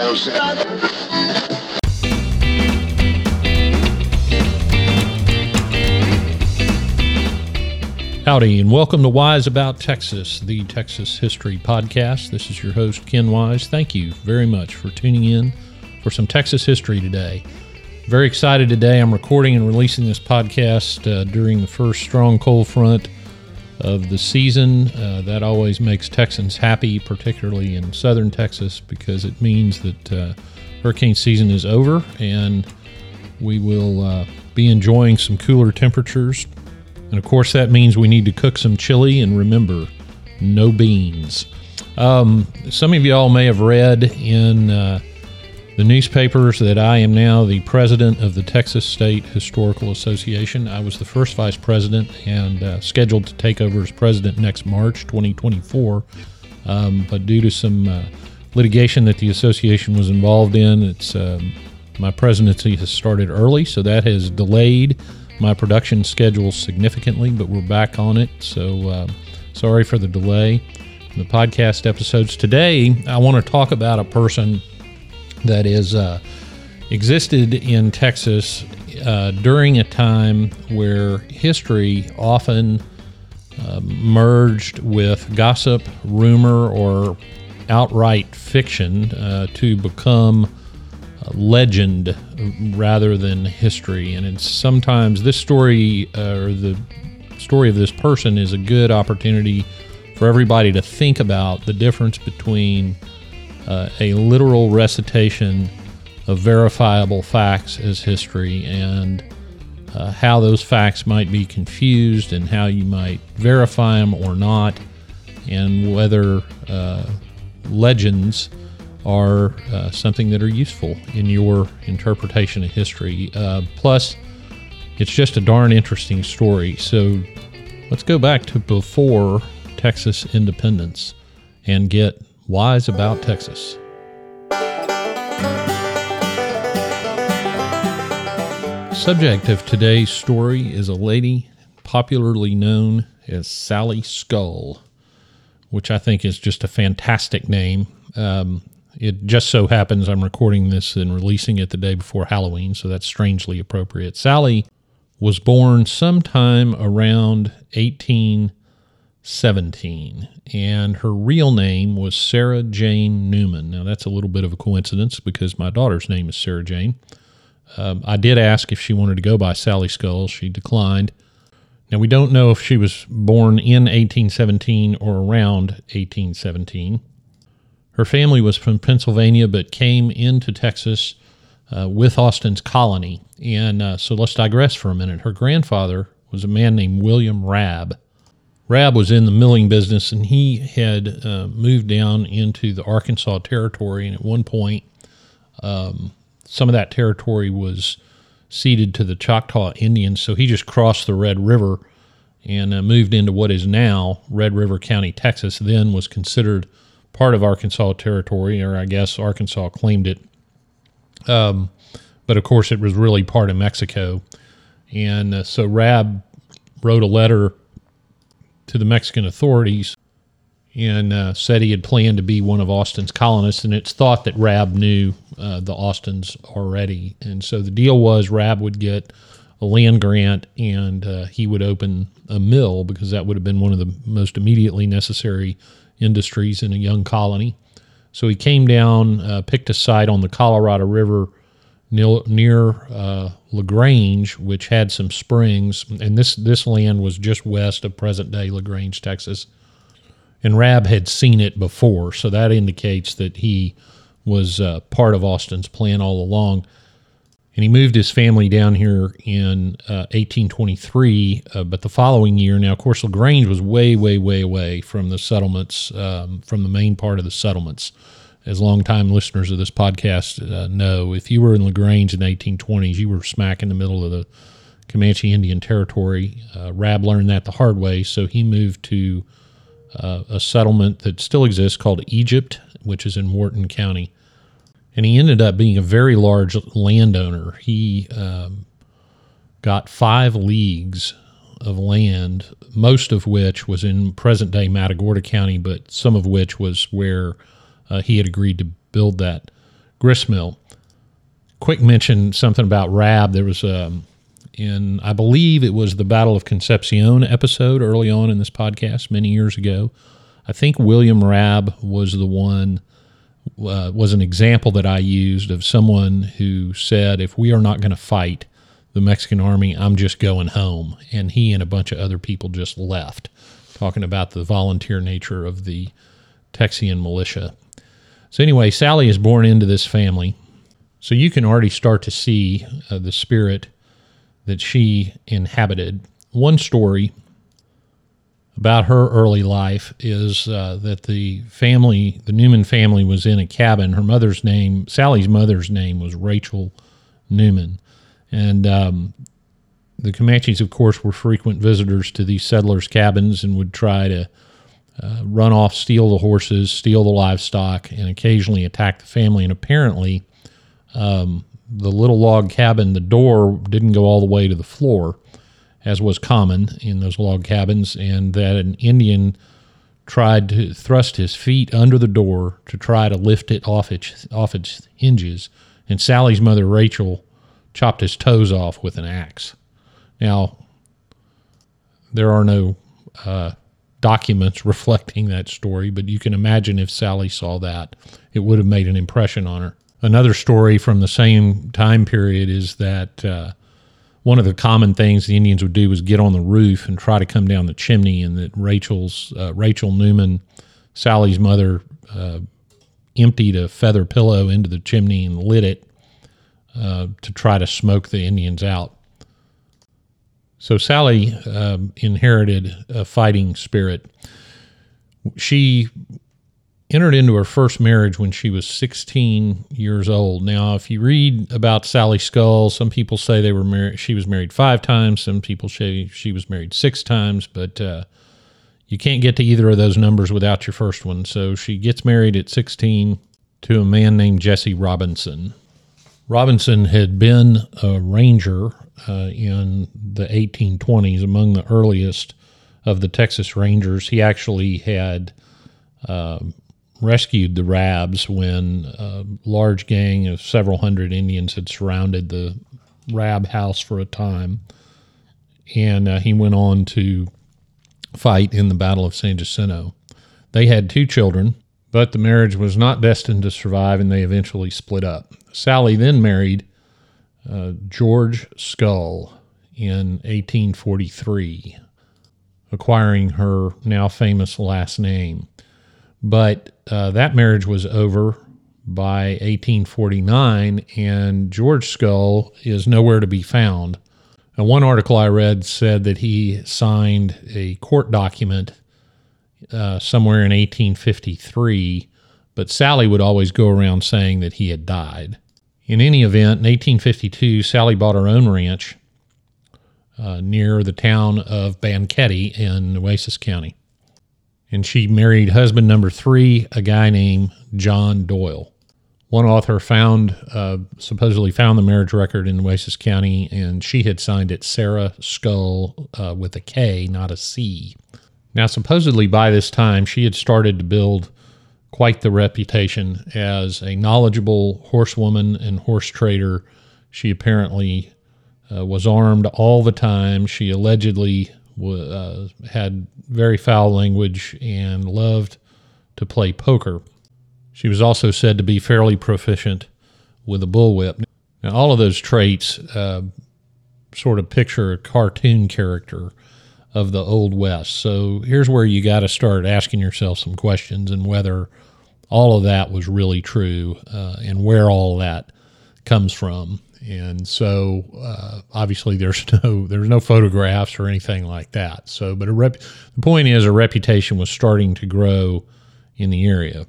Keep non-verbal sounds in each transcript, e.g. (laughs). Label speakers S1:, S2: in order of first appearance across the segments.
S1: Howdy, and welcome to Wise About Texas, the Texas History Podcast. This is your host, Ken Wise. Thank you very much for tuning in for some Texas history today. Very excited today. I'm recording and releasing this podcast uh, during the first strong cold front of the season. Uh, that always makes Texans happy, particularly in southern Texas, because it means that uh, hurricane season is over and we will uh, be enjoying some cooler temperatures and of course, that means we need to cook some chili and remember, no beans. Um, some of y'all may have read in uh, the newspapers that I am now the president of the Texas State Historical Association. I was the first vice president and uh, scheduled to take over as president next March 2024. Um, but due to some uh, litigation that the association was involved in, it's um, my presidency has started early, so that has delayed my production schedule significantly, but we're back on it. So uh, sorry for the delay. In the podcast episodes today, I want to talk about a person that is uh, existed in Texas uh, during a time where history often uh, merged with gossip, rumor, or outright fiction uh, to become legend rather than history. And it's sometimes this story uh, or the story of this person is a good opportunity for everybody to think about the difference between uh, a literal recitation of verifiable facts as history and uh, how those facts might be confused and how you might verify them or not, and whether uh, legends are uh, something that are useful in your interpretation of history. Uh, plus, it's just a darn interesting story. So let's go back to before Texas independence and get wise about Texas. Subject of today's story is a lady popularly known as Sally Skull, which I think is just a fantastic name. Um, it just so happens I'm recording this and releasing it the day before Halloween, so that's strangely appropriate. Sally was born sometime around 1817, and her real name was Sarah Jane Newman. Now, that's a little bit of a coincidence because my daughter's name is Sarah Jane. Um, I did ask if she wanted to go by Sally Skull. She declined. Now, we don't know if she was born in 1817 or around 1817. Her family was from Pennsylvania but came into Texas uh, with Austin's colony. And uh, so let's digress for a minute. Her grandfather was a man named William Rabb. Rabb was in the milling business and he had uh, moved down into the Arkansas Territory. And at one point, um, some of that territory was ceded to the Choctaw Indians. So he just crossed the Red River and uh, moved into what is now Red River County, Texas, then was considered part of Arkansas territory, or I guess Arkansas claimed it. Um, but of course, it was really part of Mexico. And uh, so Rabb wrote a letter to the Mexican authorities and uh, said he had planned to be one of Austin's colonists. And it's thought that Rabb knew uh, the Austins already. And so the deal was Rabb would get a land grant and uh, he would open a mill because that would have been one of the most immediately necessary industries in a young colony. So he came down, uh, picked a site on the Colorado River near, near uh, Lagrange, which had some springs, and this this land was just west of present day Lagrange, Texas. And Rabb had seen it before, so that indicates that he was uh, part of Austin's plan all along and he moved his family down here in uh, 1823. Uh, but the following year, now of course Lagrange was way, way, way away from the settlements, um, from the main part of the settlements. As longtime listeners of this podcast uh, know, if you were in Lagrange in the 1820s, you were smack in the middle of the Comanche Indian Territory. Uh, Rabb learned that the hard way, so he moved to uh, a settlement that still exists called Egypt, which is in Wharton County and he ended up being a very large landowner. He um, got five leagues of land, most of which was in present day Matagorda County, but some of which was where uh, he had agreed to build that gristmill. Quick mention something about Rabb. There was um, in I believe it was the Battle of Concepcion episode early on in this podcast many years ago. I think William Rabb was the one uh, was an example that I used of someone who said, "If we are not going to fight the Mexican army, I'm just going home," and he and a bunch of other people just left, talking about the volunteer nature of the Texian militia. So anyway, Sally is born into this family, so you can already start to see uh, the spirit that she inhabited. One story about her early life is uh, that the family, the Newman family, was in a cabin. Her mother's name, Sally's mother's name, was Rachel Newman, and um, the Comanches, of course, were frequent visitors to these settlers' cabins and would try to uh, run off, steal the horses, steal the livestock, and occasionally attack the family. And apparently, um, the little log cabin, the door didn't go all the way to the floor as was common in those log cabins, and that an Indian tried to thrust his feet under the door to try to lift it off its off its hinges, and Sally's mother Rachel chopped his toes off with an axe. Now, there are no uh, documents reflecting that story, but you can imagine if Sally saw that, it would have made an impression on her. Another story from the same time period is that uh, one of the common things the Indians would do was get on the roof and try to come down the chimney, and that Rachel's uh, Rachel Newman, Sally's mother, uh, emptied a feather pillow into the chimney and lit it uh, to try to smoke the Indians out. So Sally um, inherited a fighting spirit. She entered into her first marriage when she was 16 years old. Now, if you read about Sally Skull, some people say they were married. She was married five times. Some people say she was married six times, but uh, you can't get to either of those numbers without your first one. So she gets married at 16 to a man named Jesse Robinson. Robinson had been a ranger uh, in the 1820s, among the earliest of the Texas Rangers. He actually had. Um, rescued the Rabbs when a large gang of several hundred Indians had surrounded the Rabb house for a time. And uh, he went on to fight in the Battle of San Jacinto. They had two children, but the marriage was not destined to survive and they eventually split up. Sally then married uh, George Skull in 1843, acquiring her now famous last name. But uh, that marriage was over by 1849, and George Skull is nowhere to be found. Now, one article I read said that he signed a court document uh, somewhere in 1853, but Sally would always go around saying that he had died. In any event, in 1852, Sally bought her own ranch uh, near the town of Banquete in Nueces County and she married husband number three, a guy named John Doyle. One author found, uh, supposedly found the marriage record in Nueces County, and she had signed it Sarah Skull uh, with a K, not a C. Now, supposedly by this time, she had started to build quite the reputation as a knowledgeable horsewoman and horse trader. She apparently uh, was armed all the time. She allegedly uh, had very foul language and loved to play poker. She was also said to be fairly proficient with a bullwhip. Now, all of those traits uh, sort of picture a cartoon character of the Old West. So here's where you got to start asking yourself some questions and whether all of that was really true uh, and where all that comes from and so uh, obviously there's (laughs) no there's no photographs or anything like that. So, but rep, the point is a reputation was starting to grow in the area.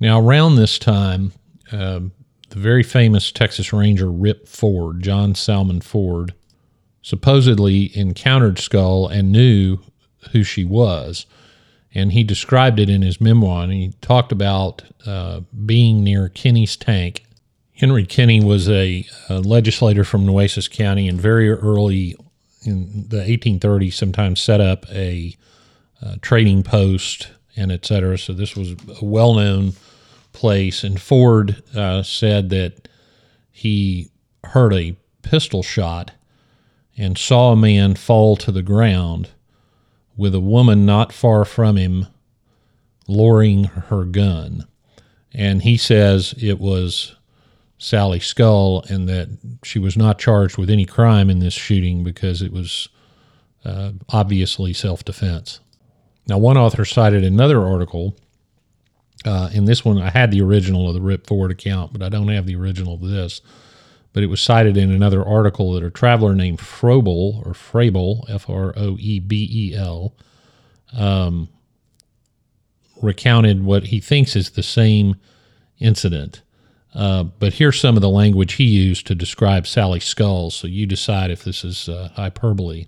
S1: Now, around this time, uh, the very famous Texas Ranger Rip Ford, John Salmon Ford, supposedly encountered Skull and knew who she was. And he described it in his memoir. And he talked about uh, being near Kinney's tank Henry Kinney was a, a, legislator from Nueces County and very early in the 1830s sometimes set up a, a trading post and et cetera. So this was a well-known place, and Ford uh, said that he heard a pistol shot and saw a man fall to the ground with a woman not far from him lowering her gun. And he says it was Sally Skull and that she was not charged with any crime in this shooting because it was uh, obviously self defense. Now, one author cited another article. Uh, in this one, I had the original of the Rip Ford account, but I don't have the original of this. But it was cited in another article that a traveler named Froebel or Frabel, F R O E B E L, um, recounted what he thinks is the same incident. Uh, but here's some of the language he used to describe Sally Skulls. So you decide if this is uh, hyperbole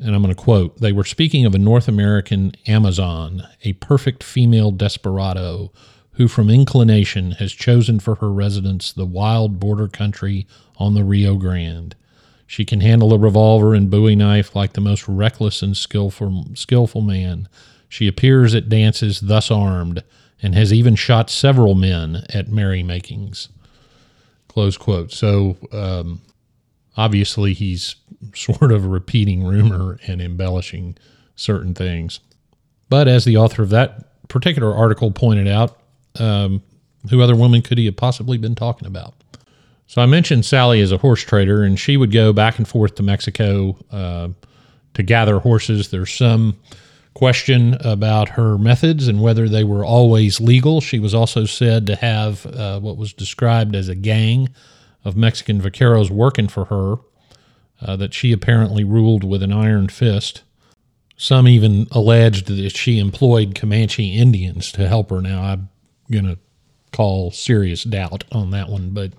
S1: and I'm going to quote They were speaking of a North American Amazon, a perfect female desperado who, from inclination, has chosen for her residence the wild border country on the Rio Grande. She can handle a revolver and bowie knife like the most reckless and skillful, skillful man. She appears at dances thus armed and has even shot several men at merrymakings. Close quote. So, um, obviously he's (laughs) sort of repeating rumor and embellishing certain things. But as the author of that particular article pointed out, um, who other woman could he have possibly been talking about? So I mentioned Sally as a horse trader, and she would go back and forth to Mexico uh, to gather horses. There's some question about her methods and whether they were always legal. She was also said to have uh, what was described as a gang of Mexican vaqueros working for her uh, that she apparently ruled with an iron fist. Some even alleged that she employed Comanche Indians to help her. Now, I'm going to call serious doubt on that one, but,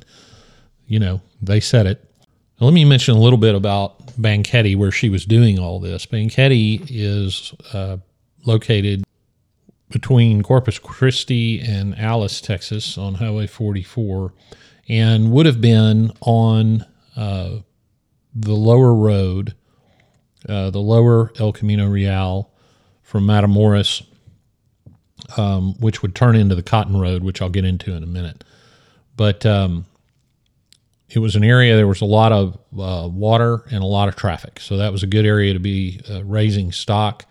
S1: you know, they said it. Now, let me mention a little bit about Banquete, where she was doing all this. Banquete is uh, located between Corpus Christi and Alice, Texas, on Highway 44 and would have been on uh, the lower road, uh, the lower El Camino Real from Matamoros, um, which would turn into the Cotton Road, which I'll get into in a minute. But um, it was an area there was a lot of uh, water and a lot of traffic, so that was a good area to be uh, raising stock.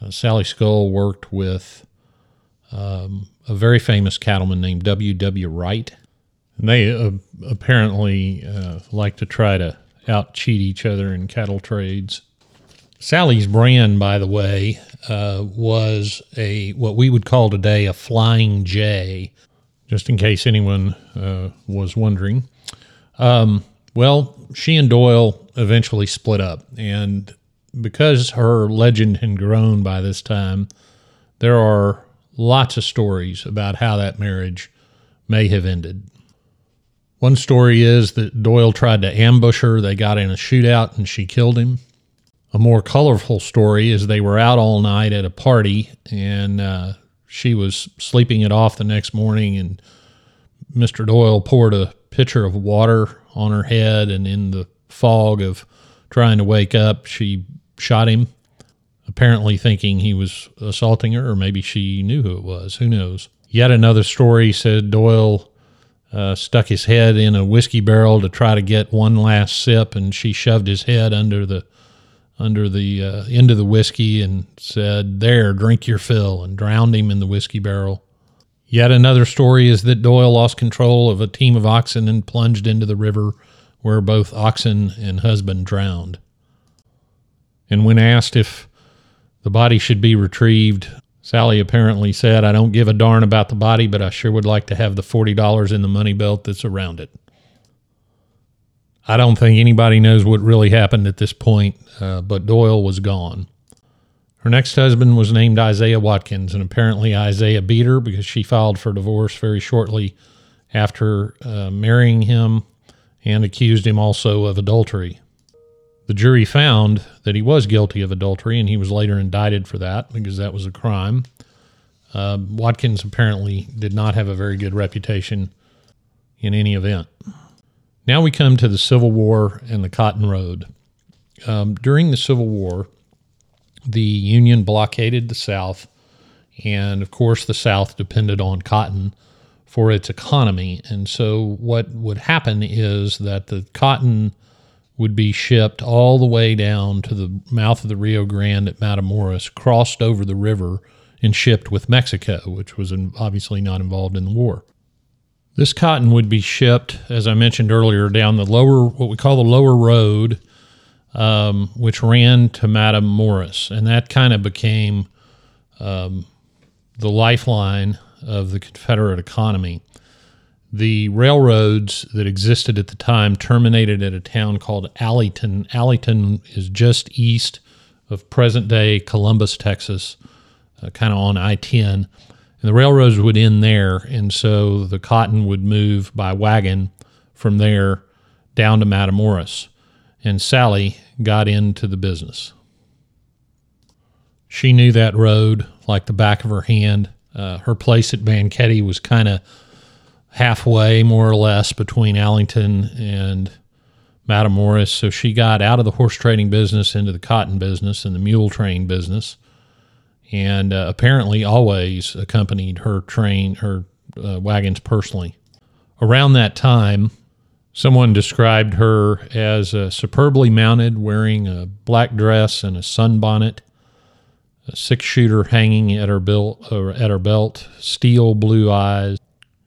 S1: Uh, Sally Skull worked with um, a very famous cattleman named W. W. Wright And they uh, apparently uh, like to try to out cheat each other in cattle trades. Sally's brand, by the way, uh, was a what we would call today a flying J, just in case anyone uh, was wondering. Um, well, she and Doyle eventually split up, and because her legend had grown by this time, there are lots of stories about how that marriage may have ended. One story is that Doyle tried to ambush her. They got in a shootout and she killed him. A more colorful story is they were out all night at a party and uh, she was sleeping it off the next morning. And Mr. Doyle poured a pitcher of water on her head. And in the fog of trying to wake up, she shot him, apparently thinking he was assaulting her, or maybe she knew who it was. Who knows? Yet another story said Doyle uh, stuck his head in a whiskey barrel to try to get one last sip, and she shoved his head under the under the uh, of the whiskey and said, "There, drink your fill," and drowned him in the whiskey barrel. Yet another story is that Doyle lost control of a team of oxen and plunged into the river, where both oxen and husband drowned. And when asked if the body should be retrieved, Sally apparently said, I don't give a darn about the body, but I sure would like to have the $40 in the money belt that's around it. I don't think anybody knows what really happened at this point, uh, but Doyle was gone. Her next husband was named Isaiah Watkins, and apparently Isaiah beat her because she filed for divorce very shortly after uh, marrying him and accused him also of adultery. The jury found that he was guilty of adultery, and he was later indicted for that because that was a crime. Uh, Watkins apparently did not have a very good reputation in any event. Now we come to the Civil War and the Cotton Road. Um, during the Civil War, the Union blockaded the South, and of course, the South depended on cotton for its economy. And so, what would happen is that the cotton would be shipped all the way down to the mouth of the Rio Grande at Matamoros, crossed over the river, and shipped with Mexico, which was obviously not involved in the war. This cotton would be shipped, as I mentioned earlier, down the lower, what we call the lower road, um, which ran to Matamoros. And that kind of became um, the lifeline of the Confederate economy. The railroads that existed at the time terminated at a town called Alleyton. Alleyton is just east of present day Columbus, Texas, uh, kind of on I 10. And the railroads would end there. And so the cotton would move by wagon from there down to Matamoros. And Sally got into the business. She knew that road like the back of her hand. Uh, her place at Banquete was kind of halfway, more or less, between Alleyton and Matamoros. So she got out of the horse trading business into the cotton business and the mule train business and uh, apparently always accompanied her train, her uh, wagons personally. Around that time, someone described her as uh, superbly mounted, wearing a black dress and a sunbonnet, a six shooter hanging at her belt, at her belt, steel blue eyes,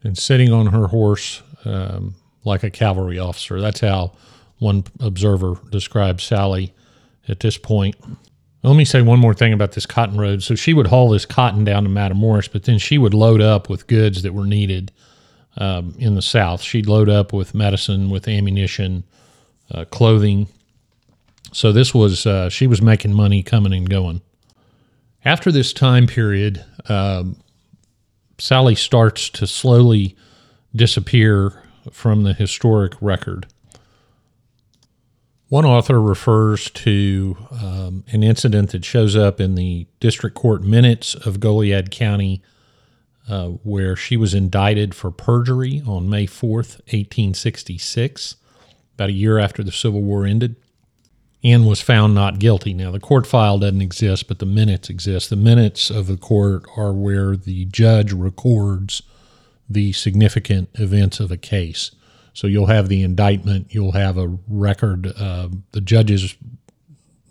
S1: and sitting on her horse um, like a cavalry officer. That's how one observer described Sally at this point. Let me say one more thing about this cotton road. So she would haul this cotton down to Matamoros, but then she would load up with goods that were needed um, in the South. She'd load up with medicine, with ammunition, uh, clothing. So this was, uh, she was making money coming and going. After this time period, um, Sally starts to slowly disappear from the historic record. One author refers to um, an incident that shows up in the district court minutes of Goliad County uh, where she was indicted for perjury on May 4th, 1866, about a year after the Civil War ended, and was found not guilty. Now, the court file doesn't exist, but the minutes exist. The minutes of the court are where the judge records the significant events of a case. So you'll have the indictment, you'll have a record, uh, the judge's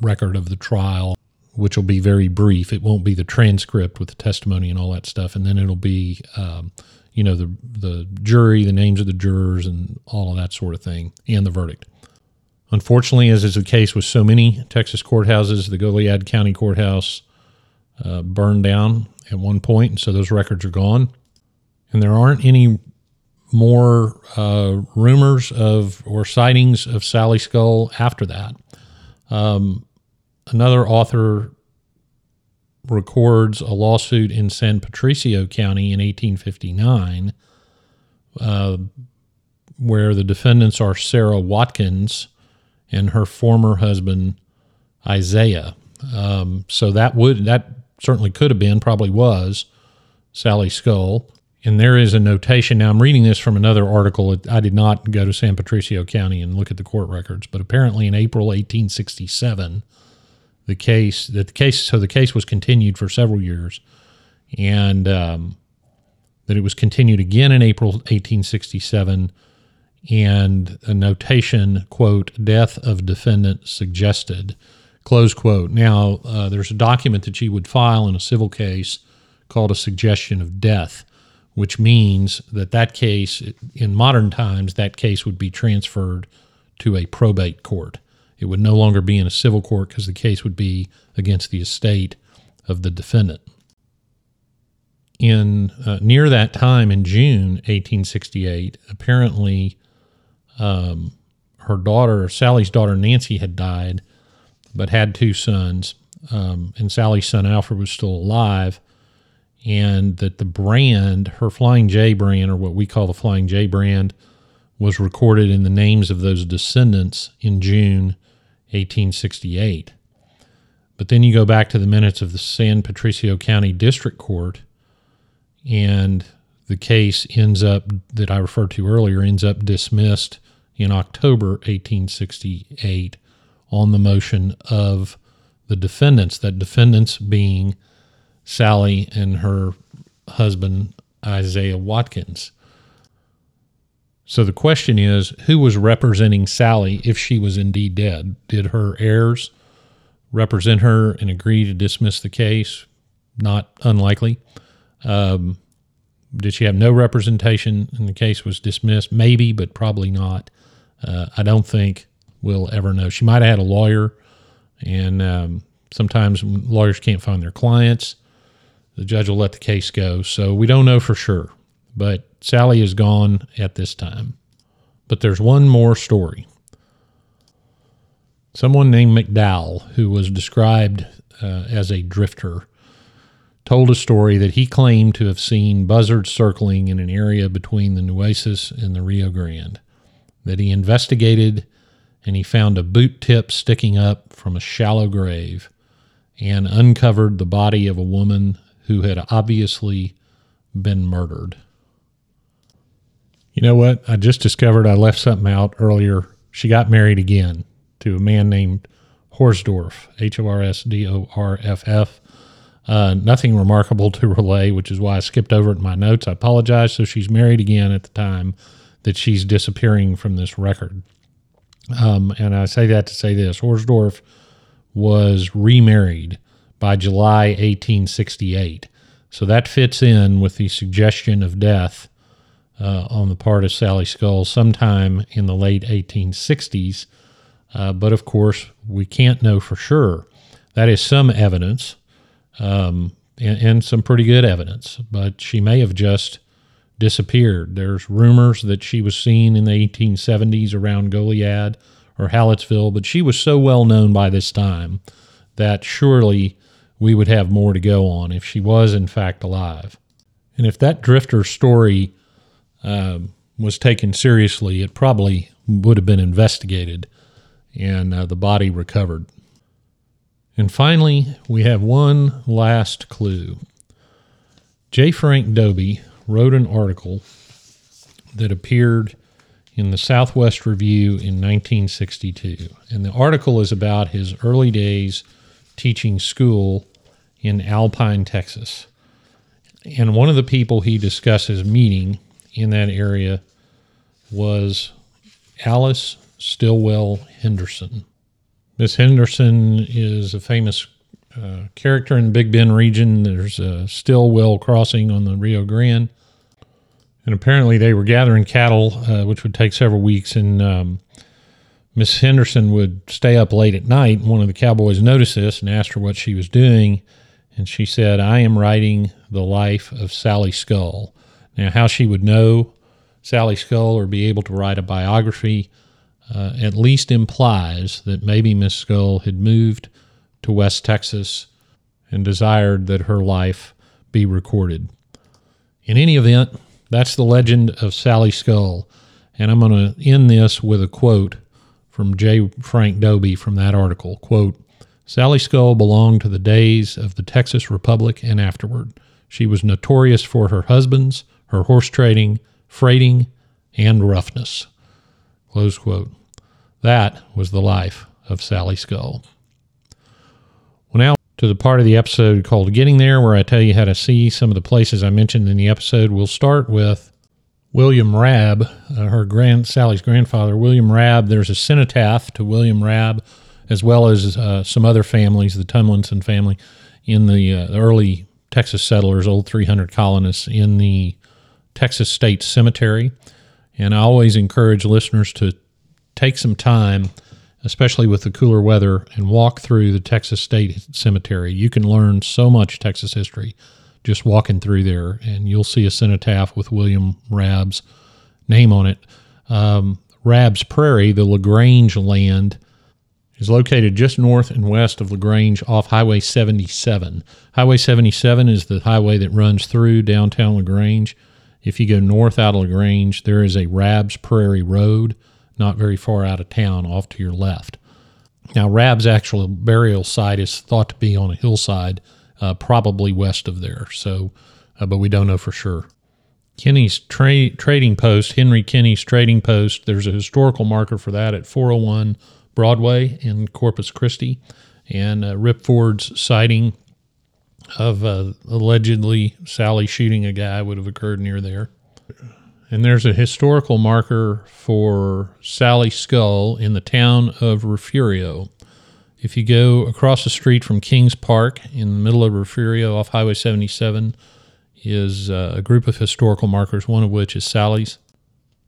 S1: record of the trial, which will be very brief. It won't be the transcript with the testimony and all that stuff, and then it'll be, um, you know, the the jury, the names of the jurors, and all of that sort of thing, and the verdict. Unfortunately, as is the case with so many Texas courthouses, the Goliad County Courthouse uh, burned down at one point, and so those records are gone. And there aren't any more uh, rumors of or sightings of Sally Skull after that. Um, another author records a lawsuit in San Patricio County in 1859 uh, where the defendants are Sarah Watkins and her former husband Isaiah. Um, so that would that certainly could have been, probably was Sally Skull. And there is a notation. Now, I'm reading this from another article. I did not go to San Patricio County and look at the court records, but apparently in April 1867, the case that the case so the case was continued for several years, and um, that it was continued again in April 1867, and a notation quote death of defendant suggested close quote. Now, uh, there's a document that you would file in a civil case called a suggestion of death which means that that case, in modern times, that case would be transferred to a probate court. It would no longer be in a civil court because the case would be against the estate of the defendant. In uh, near that time, in June 1868, apparently um, her daughter, Sally's daughter Nancy, had died, but had two sons. Um, and Sally's son Alfred was still alive and that the brand, her Flying J brand, or what we call the Flying J brand, was recorded in the names of those descendants in June 1868. But then you go back to the minutes of the San Patricio County District Court, and the case ends up, that I referred to earlier, ends up dismissed in October 1868 on the motion of the defendants, that defendants being Sally and her husband, Isaiah Watkins. So the question is who was representing Sally if she was indeed dead? Did her heirs represent her and agree to dismiss the case? Not unlikely. Um, did she have no representation and the case was dismissed? Maybe, but probably not. Uh, I don't think we'll ever know. She might have had a lawyer, and um, sometimes lawyers can't find their clients. The judge will let the case go. So we don't know for sure. But Sally is gone at this time. But there's one more story. Someone named McDowell, who was described uh, as a drifter, told a story that he claimed to have seen buzzards circling in an area between the Nueces and the Rio Grande, that he investigated and he found a boot tip sticking up from a shallow grave and uncovered the body of a woman who had obviously been murdered. You know what? I just discovered I left something out earlier. She got married again to a man named Horsdorff, H O R S D O R F F. Uh, nothing remarkable to relay, which is why I skipped over it in my notes. I apologize. So she's married again at the time that she's disappearing from this record. Um, and I say that to say this Horsdorff was remarried by July 1868. So that fits in with the suggestion of death uh, on the part of Sally Skull sometime in the late 1860s. Uh, but of course, we can't know for sure. That is some evidence um, and, and some pretty good evidence, but she may have just disappeared. There's rumors that she was seen in the 1870s around Goliad or Hallettsville, but she was so well known by this time that surely we would have more to go on if she was in fact alive. And if that drifter story uh, was taken seriously, it probably would have been investigated and uh, the body recovered. And finally, we have one last clue. J. Frank Dobie wrote an article that appeared in the Southwest Review in 1962. And the article is about his early days teaching school in Alpine, Texas. And one of the people he discusses meeting in that area was Alice Stillwell Henderson. Miss Henderson is a famous uh, character in the Big Bend region. There's a Stillwell crossing on the Rio Grande. And apparently they were gathering cattle, uh, which would take several weeks. And um, Miss Henderson would stay up late at night. One of the cowboys noticed this and asked her what she was doing. And she said, I am writing the life of Sally Skull. Now, how she would know Sally Skull or be able to write a biography uh, at least implies that maybe Miss Skull had moved to West Texas and desired that her life be recorded. In any event, that's the legend of Sally Skull. And I'm going to end this with a quote from J. Frank Dobie from that article. Quote, Sally Skull belonged to the days of the Texas Republic and afterward. She was notorious for her husbands, her horse trading, freighting, and roughness. Close quote. That was the life of Sally Skull. Well, now to the part of the episode called Getting There, where I tell you how to see some of the places I mentioned in the episode. We'll start with William Rabb, uh, her grand Sally's grandfather, William Rabb. There's a cenotaph to William Rabb, as well as uh, some other families, the Tumlinson family, in the, uh, early Texas settlers, old 300 colonists in the Texas State Cemetery. And I always encourage listeners to take some time, especially with the cooler weather, and walk through the Texas State Cemetery. You can learn so much Texas history just walking through there, and you'll see a cenotaph with William Rabb's name on it. Um, Rabb's Prairie, the LaGrange land, is located just north and west of LaGrange off Highway 77. Highway 77 is the highway that runs through downtown LaGrange. If you go north out of LaGrange, there is a Rabb's Prairie Road not very far out of town off to your left. Now, Rabb's actual burial site is thought to be on a hillside, uh, probably west of there. So, uh, but we don't know for sure. Kinney's tra- trading post, Henry Kinney's trading post, there's a historical marker for that at 401 Broadway in Corpus Christi. And uh, Rip Ford's sighting of uh, allegedly Sally shooting a guy would have occurred near there. And there's a historical marker for Sally Skull in the town of Refugio. If you go across the street from Kings Park in the middle of Refugio off Highway 77, is uh, a group of historical markers, one of which is Sally's.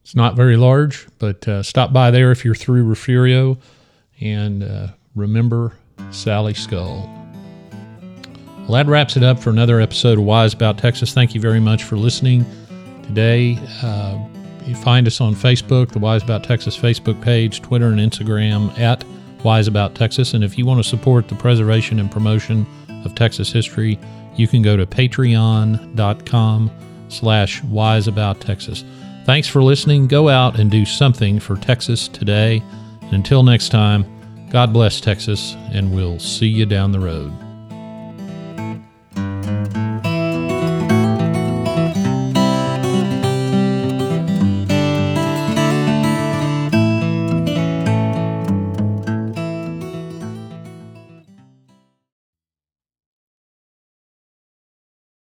S1: It's not very large, but uh, stop by there if you're through Refugio and uh, remember Sally Skull. Well, that wraps it up for another episode of Wise About Texas. Thank you very much for listening today. Uh, you find us on Facebook, the Wise About Texas Facebook page, Twitter and Instagram at Wise About Texas. And if you want to support the preservation and promotion of Texas history, you can go to patreon.com slash wise about Texas. Thanks for listening. Go out and do something for Texas today. And until next time, God bless Texas, and we'll see you down the road.